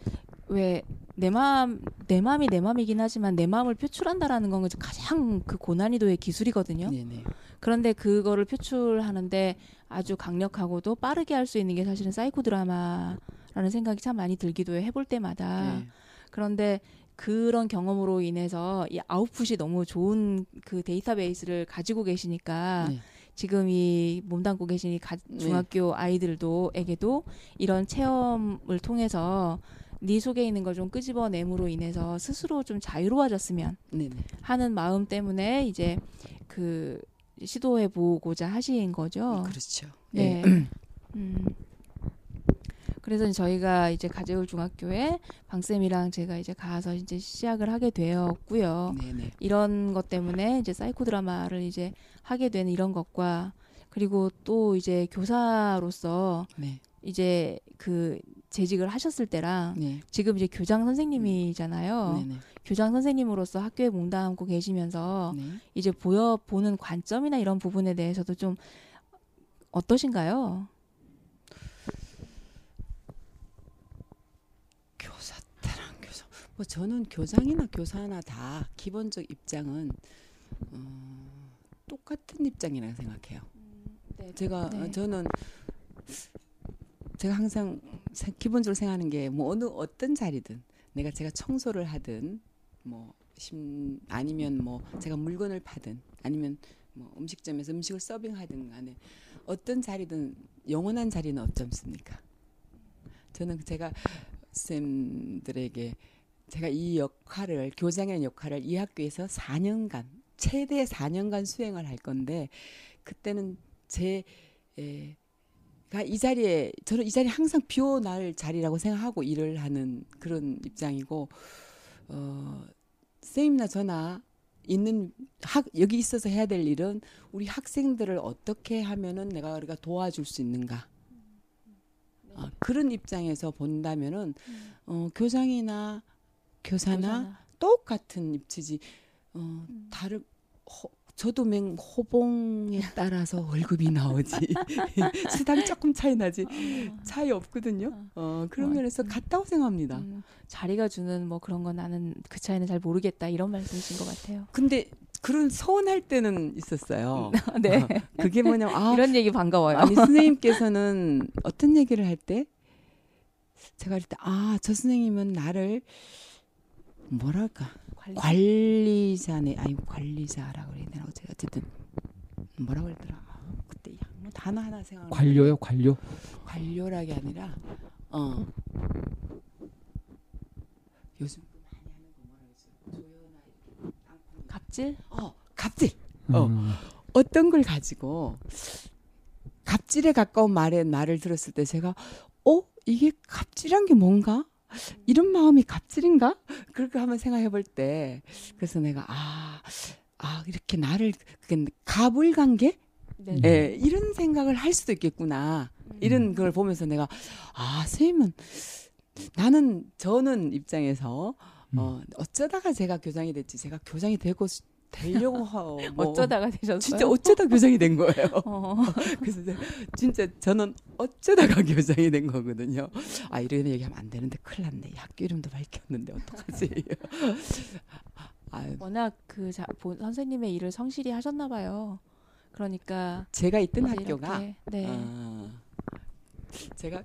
왜 내 마음 내 마음이 내 마음이긴 하지만 내 마음을 표출한다라는 건 가장 그 고난이도의 기술이거든요. 네네. 그런데 그거를 표출하는데 아주 강력하고도 빠르게 할 수 있는 게 사실은 사이코 드라마라는 생각이 참 많이 들기도 해 해볼 때마다 네. 그런데 그런 경험으로 인해서 이 아웃풋이 너무 좋은 그 데이터베이스를 가지고 계시니까 네. 지금 이 몸담고 계신 이 가- 네. 중학교 아이들도에게도 이런 체험을 통해서 네 속에 있는 걸 좀 끄집어냄으로 인해서 스스로 좀 자유로워졌으면 네네. 하는 마음 때문에 이제 그 시도해 보고자 하신 거죠. 그렇죠. 네. 예. 음. 그래서 저희가 이제 가재울 중학교에 방쌤이랑 제가 이제 가서 이제 시작을 하게 되었고요. 네네. 이런 것 때문에 이제 사이코 드라마를 이제 하게 된 이런 것과 그리고 또 이제 교사로서 네. 이제 그 재직을 하셨을 때랑 네. 지금 이제 교장 선생님이잖아요. 네네. 교장 선생님으로서 학교에 몸담고 계시면서 네. 이제 보여 보는 관점이나 이런 부분에 대해서도 좀 어떠신가요? 교사 때랑 교사 뭐 저는 교장이나 교사나 다 기본적 입장은 어, 똑같은 입장이라고 생각해요. 네, 제가 네. 어, 저는 제가 항상 세- 기본적으로 생각하는 게 뭐 어느 어떤 자리든 내가 제가 청소를 하든 뭐 심, 아니면 뭐 제가 물건을 파든 아니면 뭐 음식점에서 음식을 서빙하든 간에 어떤 자리든 영원한 자리는 없잖습니까? 저는 제가 쌤들에게 제가 이 역할을 교장의 역할을 이 학교에서 4년간 최대 4년간 수행을 할 건데 그때는 제 에, 가이 자리에 저는 이 자리 항상 비워날 자리라고 생각하고 일을 하는 그런 입장이고 어 쌤이나 저나 있는 학 여기 있어서 해야 될 일은 우리 학생들을 어떻게 하면은 내가 우리가 도와줄 수 있는가. 아, 그런 입장에서 본다면은 어, 교장이나 교사나. 똑같은 입지지. 어, 음. 다른 허, 저도 맹 호봉에 따라서 월급이 나오지 수당 조금 차이 나지 차이 없거든요. 어 그런 어, 면에서 음. 같다고 생각합니다. 음, 자리가 주는 뭐 그런 건 나는 그 차이는 잘 모르겠다 이런 말씀이신 것 같아요. 근데 그런 서운할 때는 있었어요. 네, 그게 뭐냐면 아 이런 얘기 반가워요. 아니 선생님께서는 어떤 얘기를 할 때 제가 할때아저 선생님은 나를 뭐랄까? 관리. 관리자네. 아니 관리자라고 그래야 되나? 어쨌든 뭐라고 그랬더라? 아, 그때 뭐 단어 하나 생각 관료요, 관료. 관료라기 아니라 어. 요즘 많이 하는 거 뭐라 그러지 조연아 이렇게 갑질? 어 갑질. 어. 음. 어떤 걸 가지고 갑질에 가까운 말에 말을 들었을 때 제가 어? 이게 갑질한 게 뭔가 이런 마음이 갑질인가 그렇게 한번 생각해 볼 때 그래서 내가 아, 아 이렇게 나를 그게 갑을 관계 네. 음. 예 이런 생각을 할 수도 있겠구나 이런 걸 보면서 내가 아 선생님은 나는 저는 입장에서 어 어쩌다가 제가 교장이 됐지 제가 교장이 되고 시- 되려고 하, 뭐 어쩌다가 되셨어요? 진짜 어쩌다 교장이 된 거예요. 어. 그래서 진짜 저는 어쩌다가 교장이 된 거거든요. 아 이런 얘기하면 안 되는데 큰일 났네. 학교 이름도 밝혔는데 어떡하지? 아, 워낙 그 자, 본, 선생님의 일을 성실히 하셨나 봐요. 그러니까 제가 있던 학교가 이렇게, 네. 아, 제가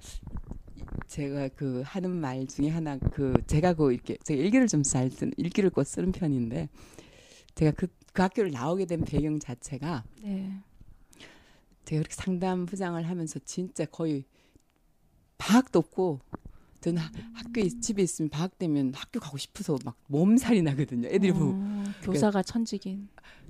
제가 그 하는 말 중에 하나 그 제가 그 이렇게 제가 일기를 좀 잘 쓰는 일기를 꼭 쓰는 편인데 제가 그, 그 학교를 나오게 된 배경 자체가 네. 제가 그렇게 상담 부장을 하면서 진짜 거의 방학도 없고 저는 하- 학교에 집에 있으면 방학 되면 학교 가고 싶어서 막 몸살이 나거든요. 애들이 뭐 어, 교사가 천직인.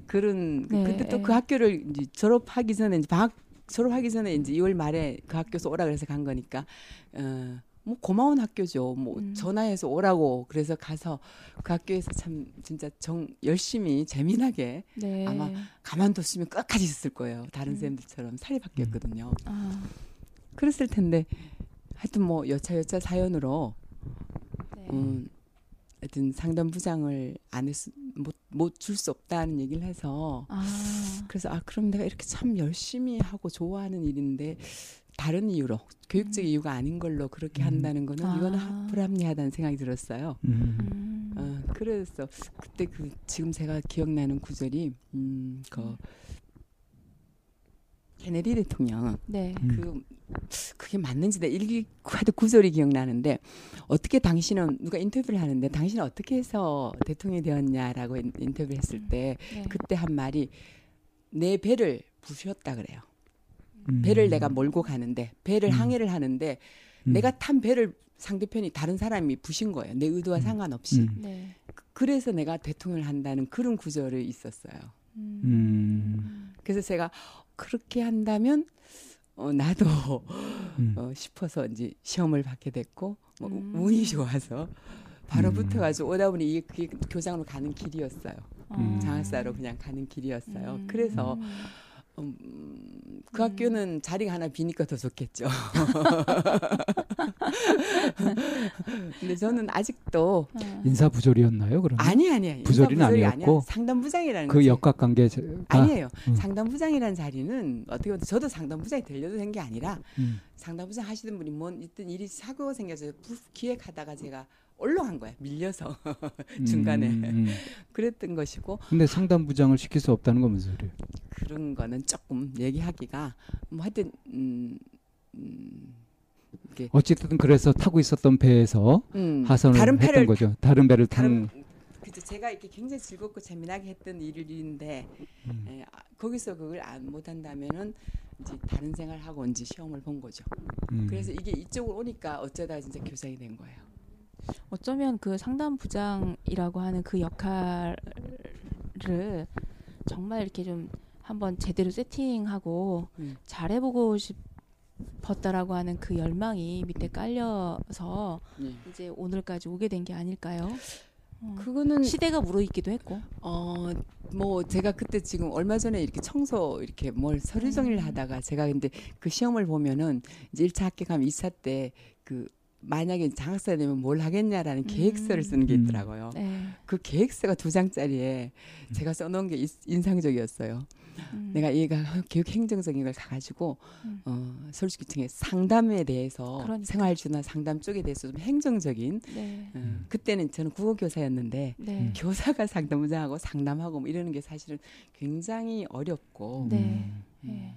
그런 네, 근데 또 예. 그 학교를 이제 졸업하기 전에 이제 방학 졸업하기 전에 이제 2월 말에 그 학교에서 오라 그래서 간 거니까 어. 뭐 고마운 학교죠. 뭐 음. 전화해서 오라고 그래서 가서 그 학교에서 참 진짜 정 열심히 재미나게 네. 아마 가만뒀으면 끝까지 있었을 거예요. 다른 음. 쌤들처럼 사립학교였거든요. 아, 그랬을 텐데 하여튼 뭐 여차 여차 사연으로 네. 음, 하여튼 상담 부장을 안 했, 못못 줄 수 없다는 얘기를 해서 아, 그래서 아 그럼 내가 이렇게 참 열심히 하고 좋아하는 일인데 다른 이유로 교육적 음. 이유가 아닌 걸로 그렇게 음. 한다는 거는 아. 불합리하다는 생각이 들었어요. 어, 그래서 그때 그 지금 제가 기억나는 구절이 음, 그 음. 케네디 대통령 네. 음. 그 그게 맞는지 내 일기 하도 구절이 기억나는데 어떻게 당신은 누가 인터뷰를 하는데 당신은 어떻게 해서 대통령이 되었냐라고 인- 인터뷰를 했을 때 네. 그때 한 말이 내 배를 부셨다 그래요. 음. 배를 내가 몰고 가는데 배를 음. 항해를 하는데 음. 내가 탄 배를 상대편이 다른 사람이 부신 거예요. 내 의도와 음. 상관없이. 음. 네. 그래서 내가 대통령을 한다는 그런 구절이 있었어요. 음. 음. 그래서 제가 그렇게 한다면 어, 나도 음. 어, 싶어서 이제 시험을 받게 됐고 뭐 음. 운이 좋아서 바로 음. 붙어가지고 오다 보니 이게 그게 교장으로 가는 길이었어요. 어. 장학사로 그냥 가는 길이었어요. 음. 그래서 음, 그 음. 학교는 자리가 하나 비니까 더 좋겠죠. 근데 저는 아직도 아. 인사 부조리였나요? 그러면 아니 아니 아니 부조리는 부조리 아니었고 아니야. 상담 부장이라는 그 거지. 역학 관계가 아니에요. 음. 상담 부장이라는 자리는 어떻게 보면 저도 상담 부장이 되려고 된게 아니라 음. 상담 부장 하시던 분이 뭔 있던 일이 사고가 생겨서 부- 기획하다가 제가 올라간 거야 밀려서 중간에. 음, 음. 그랬던 것이고 근데 상담 부장을 시킬 수 없다는 건 무슨 소리예요? 그런 거는 조금 얘기하기가 뭐 하여튼 음, 음, 이렇게 어쨌든 그래서 타고 있었던 배에서 음, 하선을 다른 했던 패를 거죠. 다른 배를 탄 그죠 제가 이렇게 굉장히 즐겁고 재미나게 했던 일인데 음. 에, 아, 거기서 그걸 안 못한다면은 이제 다른 생활 하고 이제 시험을 본 거죠. 음. 그래서 이게 이쪽으로 오니까 어쩌다 진짜 교장이 된 거예요. 어쩌면 그 상담 부장이라고 하는 그 역할을 정말 이렇게 좀 한번 제대로 세팅하고 음. 잘해보고 싶었다라고 하는 그 열망이 밑에 깔려서 예. 이제 오늘까지 오게 된 게 아닐까요? 어. 그거는 시대가 무르익기도 했고. 어 뭐 제가 그때 지금 얼마 전에 이렇게 청소 이렇게 뭘 서류 정리를 음. 하다가 제가 근데 그 시험을 보면은 이제 1차 합격하면 2차 때그 만약에 장학사 되면 뭘 하겠냐라는 음. 계획서를 쓰는 게 음. 있더라고요. 네. 그 계획서가 두 장짜리에 제가 써놓은 게 이- 인상적이었어요. 음. 내가 얘가 교육 행정적인 걸 가가지고 음. 어, 솔직히 상담에 대해서 그러니까. 생활주나 상담 쪽에 대해서 좀 행정적인 네. 어, 그때는 저는 국어 교사였는데 네. 음. 교사가 상담부장하고 상담하고 뭐 이러는 게 사실은 굉장히 어렵고 네. 음, 네.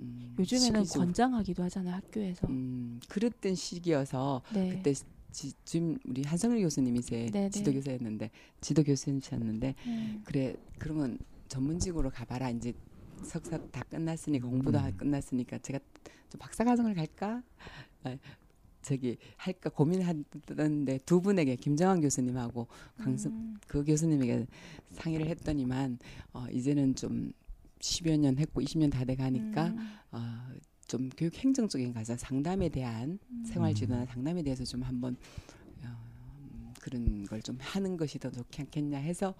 음, 요즘에는 시기적- 권장하기도 하잖아요 학교에서. 음, 그랬던 시기여서 네. 그때 지, 지금 우리 한성일 교수님이 제 네, 네. 지도 교사였는데 지도 교수님이셨는데 음. 그래 그러면 전문직으로 가봐라 이제 석사 다 끝났으니까 공부도 다 음. 끝났으니까 제가 좀 박사과정을 갈까 아, 저기 할까 고민하던데 두 분에게 김정환 교수님하고 강승 음. 그 교수님에게 상의를 했더니만 어, 이제는 좀 10여 년 했고 20년 다 돼 가니까 음. 어, 좀 교육 행정 쪽인 가서 상담에 대한 음. 생활 지도나 상담에 대해서 좀 한번 어, 음, 그런 걸 좀 하는 것이 더 좋지 않겠냐 해서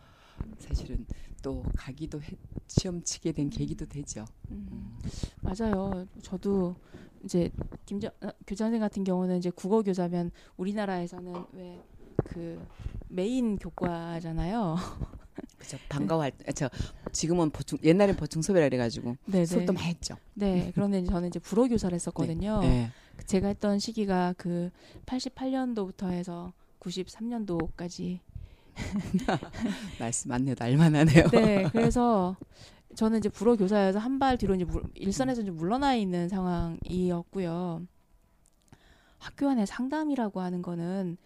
사실은 또 가기도 했, 시험 치게 된 계기도 되죠. 음. 맞아요. 저도 이제 김정 어, 교장선 같은 경우는 이제 국어 교사면 우리나라에서는 왜 그 메인 교과잖아요. 그죠. 방과할 때, 저 지금은 보충 옛날엔 보충 소비라 그래가지고 네, 수업도 네. 많이 했죠. 네. 그런데 이제 저는 이제 불어 교사를 했었거든요. 네. 제가 했던 시기가 그 88년도부터 해서 93년도까지. 말씀 안 해도 알만하네요. 네. 그래서 저는 이제 불어 교사여서 한 발 뒤로 이제 물, 일선에서 좀 물러나 있는 상황이었고요. 학교 안에 상담이라고 하는 거는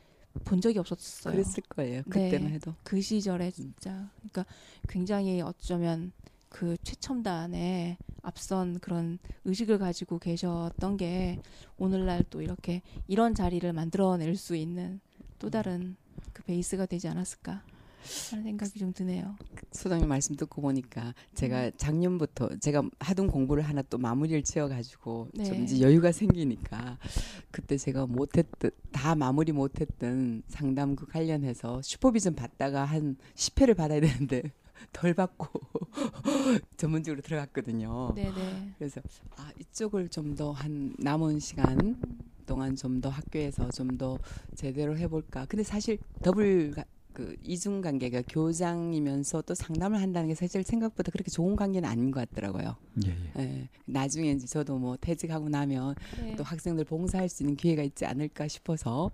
본 적이 없었어요. 그랬을 거예요. 그때만 해도. 그 시절에 진짜 그러니까 굉장히 어쩌면 그 최첨단의 앞선 그런 의식을 가지고 계셨던 게 오늘날 또 이렇게 이런 자리를 만들어낼 수 있는 또 다른 그 베이스가 되지 않았을까 하는 생각이 좀 드네요. 소장님 말씀 듣고 보니까 제가 작년부터 제가 하던 공부를 하나 또 마무리를 지어가지고 네. 좀 이제 여유가 생기니까 그때 제가 못했던 다 마무리 못했던 상담 그 관련해서 슈퍼비전 받다가 한 10회를 받아야 되는데 덜 받고 전문적으로 들어갔거든요. 네네. 그래서 아 이쪽을 좀 더 한 남은 시간 동안 좀 더 학교에서 좀 더 제대로 해볼까. 근데 사실 더블 가- 그 이중 관계가 교장이면서 또 상담을 한다는 게 사실 생각보다 그렇게 좋은 관계는 아닌 것 같더라고요. 예, 예. 예. 나중에 이제 저도 뭐 퇴직하고 나면 네. 또 학생들 봉사할 수 있는 기회가 있지 않을까 싶어서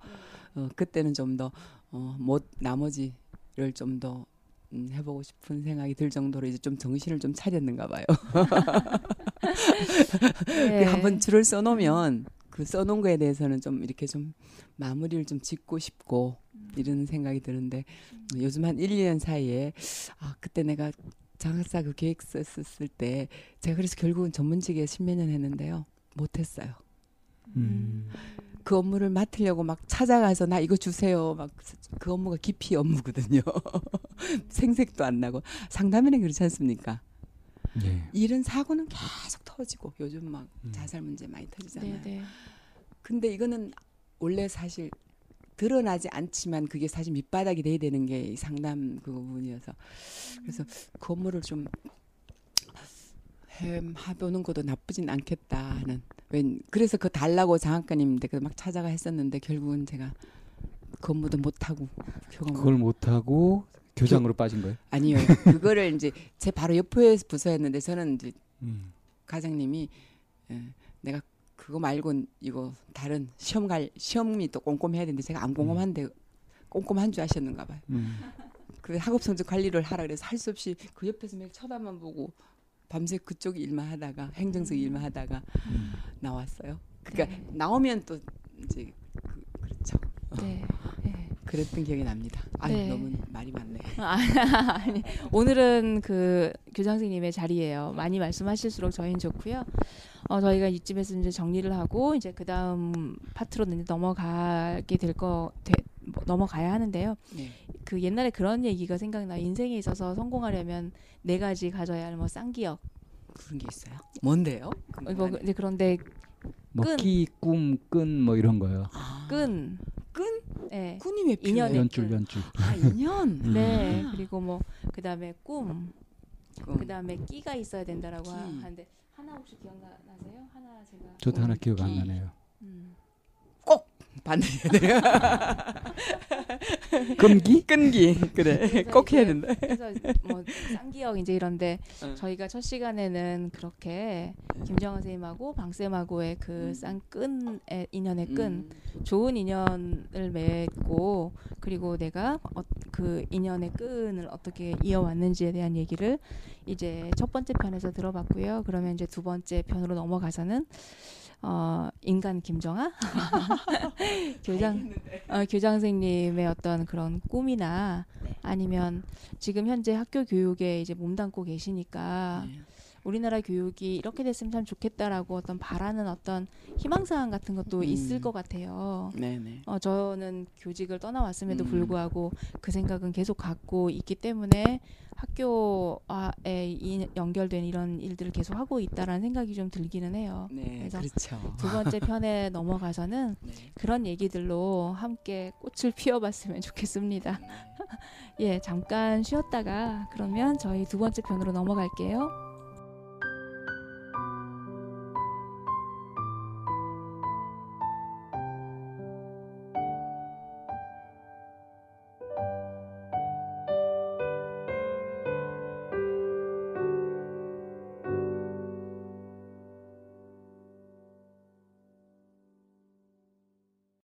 어, 그때는 좀 더 어, 못 나머지를 좀더 음, 해보고 싶은 생각이 들 정도로 이제 좀 정신을 좀 차렸는가 봐요. 네. 그 한번 줄을 써놓으면 그 써놓은 거에 대해서는 좀 이렇게 좀 마무리를 좀 짓고 싶고 이런 생각이 드는데 요즘 한 1, 2년 사이에 아 그때 내가 장학사 그 계획 썼을 때 제가 그래서 결국은 전문직에 십몇 년 했는데요 못 했어요. 음. 그 업무를 맡으려고 막 찾아가서 나 이거 주세요. 막 그 업무가 깊이 업무거든요. 생색도 안 나고 상담에는 그렇지 않습니까? 예. 이런 사고는 계속 터지고 요즘 막 음. 자살 문제 많이 터지잖아요. 네네. 근데 이거는 원래 사실 드러나지 않지만 그게 사실 밑바닥이 돼야 되는 게이 상담 그 부분이어서 그래서 그 업무를 좀 해, 해보는 것도 나쁘진 않겠다 하는 웬 그래서 그 달라고 장학관님 댁에 막 찾아가 했었는데 결국은 제가 그 업무도 못 하고 교감 그걸 못 하고 교장으로 빠진 거예요. 아니요 그거를 이제 제 바로 옆에 부서였는데 저는 이제 음. 과장님이 예, 내가 그거 말고 이거 다른 시험 갈 시험이 또 꼼꼼해야 되는데 제가 안 꼼꼼한데 꼼꼼한 줄 아셨는가 봐요. 음. 그 학업 성적 관리를 하라 그래서 할 수 없이 그 옆에서 막 쳐다만 보고 밤새 그쪽 일만 하다가 행정석 일만 하다가 음. 나왔어요. 그러니까 네. 나오면 또 이제 그, 그렇죠. 네. 네. 그랬던 기억이 납니다. 아 네. 너무 말이 많네. 아, 아니, 오늘은 그 교장 선생님의 자리예요. 많이 말씀하실수록 저희는 좋고요. 어, 저희가 이쯤에서 이제 정리를 하고 이제 그 다음 파트로 이제 넘어가게 될거 뭐, 넘어가야 하는데요. 네. 그 옛날에 그런 얘기가 생각나. 인생에 있어서 성공하려면 네 가지 가져야 할 뭐 쌍기역. 그런 게 있어요. 뭔데요? 어, 뭐 이제 그런데 뭐 끈. 끼, 꿈, 끈 뭐 이런 거요. 아, 끈, 끈? 네, 끈이 왜 필요해요? 인연의 연줄, 끈. 연줄. 아 인연. 음. 네 그리고 뭐 그 다음에 꿈, 끈. 그 다음에 끼가 있어야 된다라고 끼. 하- 하는데 하나 혹시 기억나세요? 하나 제가 저도 하나 꿈, 기억 안 끼. 나네요. 음. 해야 돼요. 끈기? 끈기 그래 꼭 해야 된다. 그래서 뭐 쌍기역 이제 이런데 응. 저희가 첫 시간에는 그렇게 김정은 선생님하고 방 쌤하고의 그 음. 쌍끈의 인연의 끈 음, 좋은 인연을 맺고 그리고 내가 어, 그 인연의 끈을 어떻게 이어왔는지에 대한 얘기를 이제 첫 번째 편에서 들어봤고요. 그러면 이제 두 번째 편으로 넘어가서는 어, 인간 김정아? 교장 어, 교장 선생님의 어떤 그런 꿈이나 아니면 지금 현재 학교 교육에 이제 몸담고 계시니까 네. 우리나라 교육이 이렇게 됐으면 참 좋겠다라고 어떤 바라는 어떤 희망사항 같은 것도 음. 있을 것 같아요. 네네. 어, 저는 교직을 떠나왔음에도 음. 불구하고 그 생각은 계속 갖고 있기 때문에 학교에 이- 연결된 이런 일들을 계속 하고 있다라는 생각이 좀 들기는 해요. 네, 그래서 그렇죠. 두 번째 편에 넘어가서는 네. 그런 얘기들로 함께 꽃을 피워봤으면 좋겠습니다. 예, 잠깐 쉬었다가 그러면 저희 두 번째 편으로 넘어갈게요.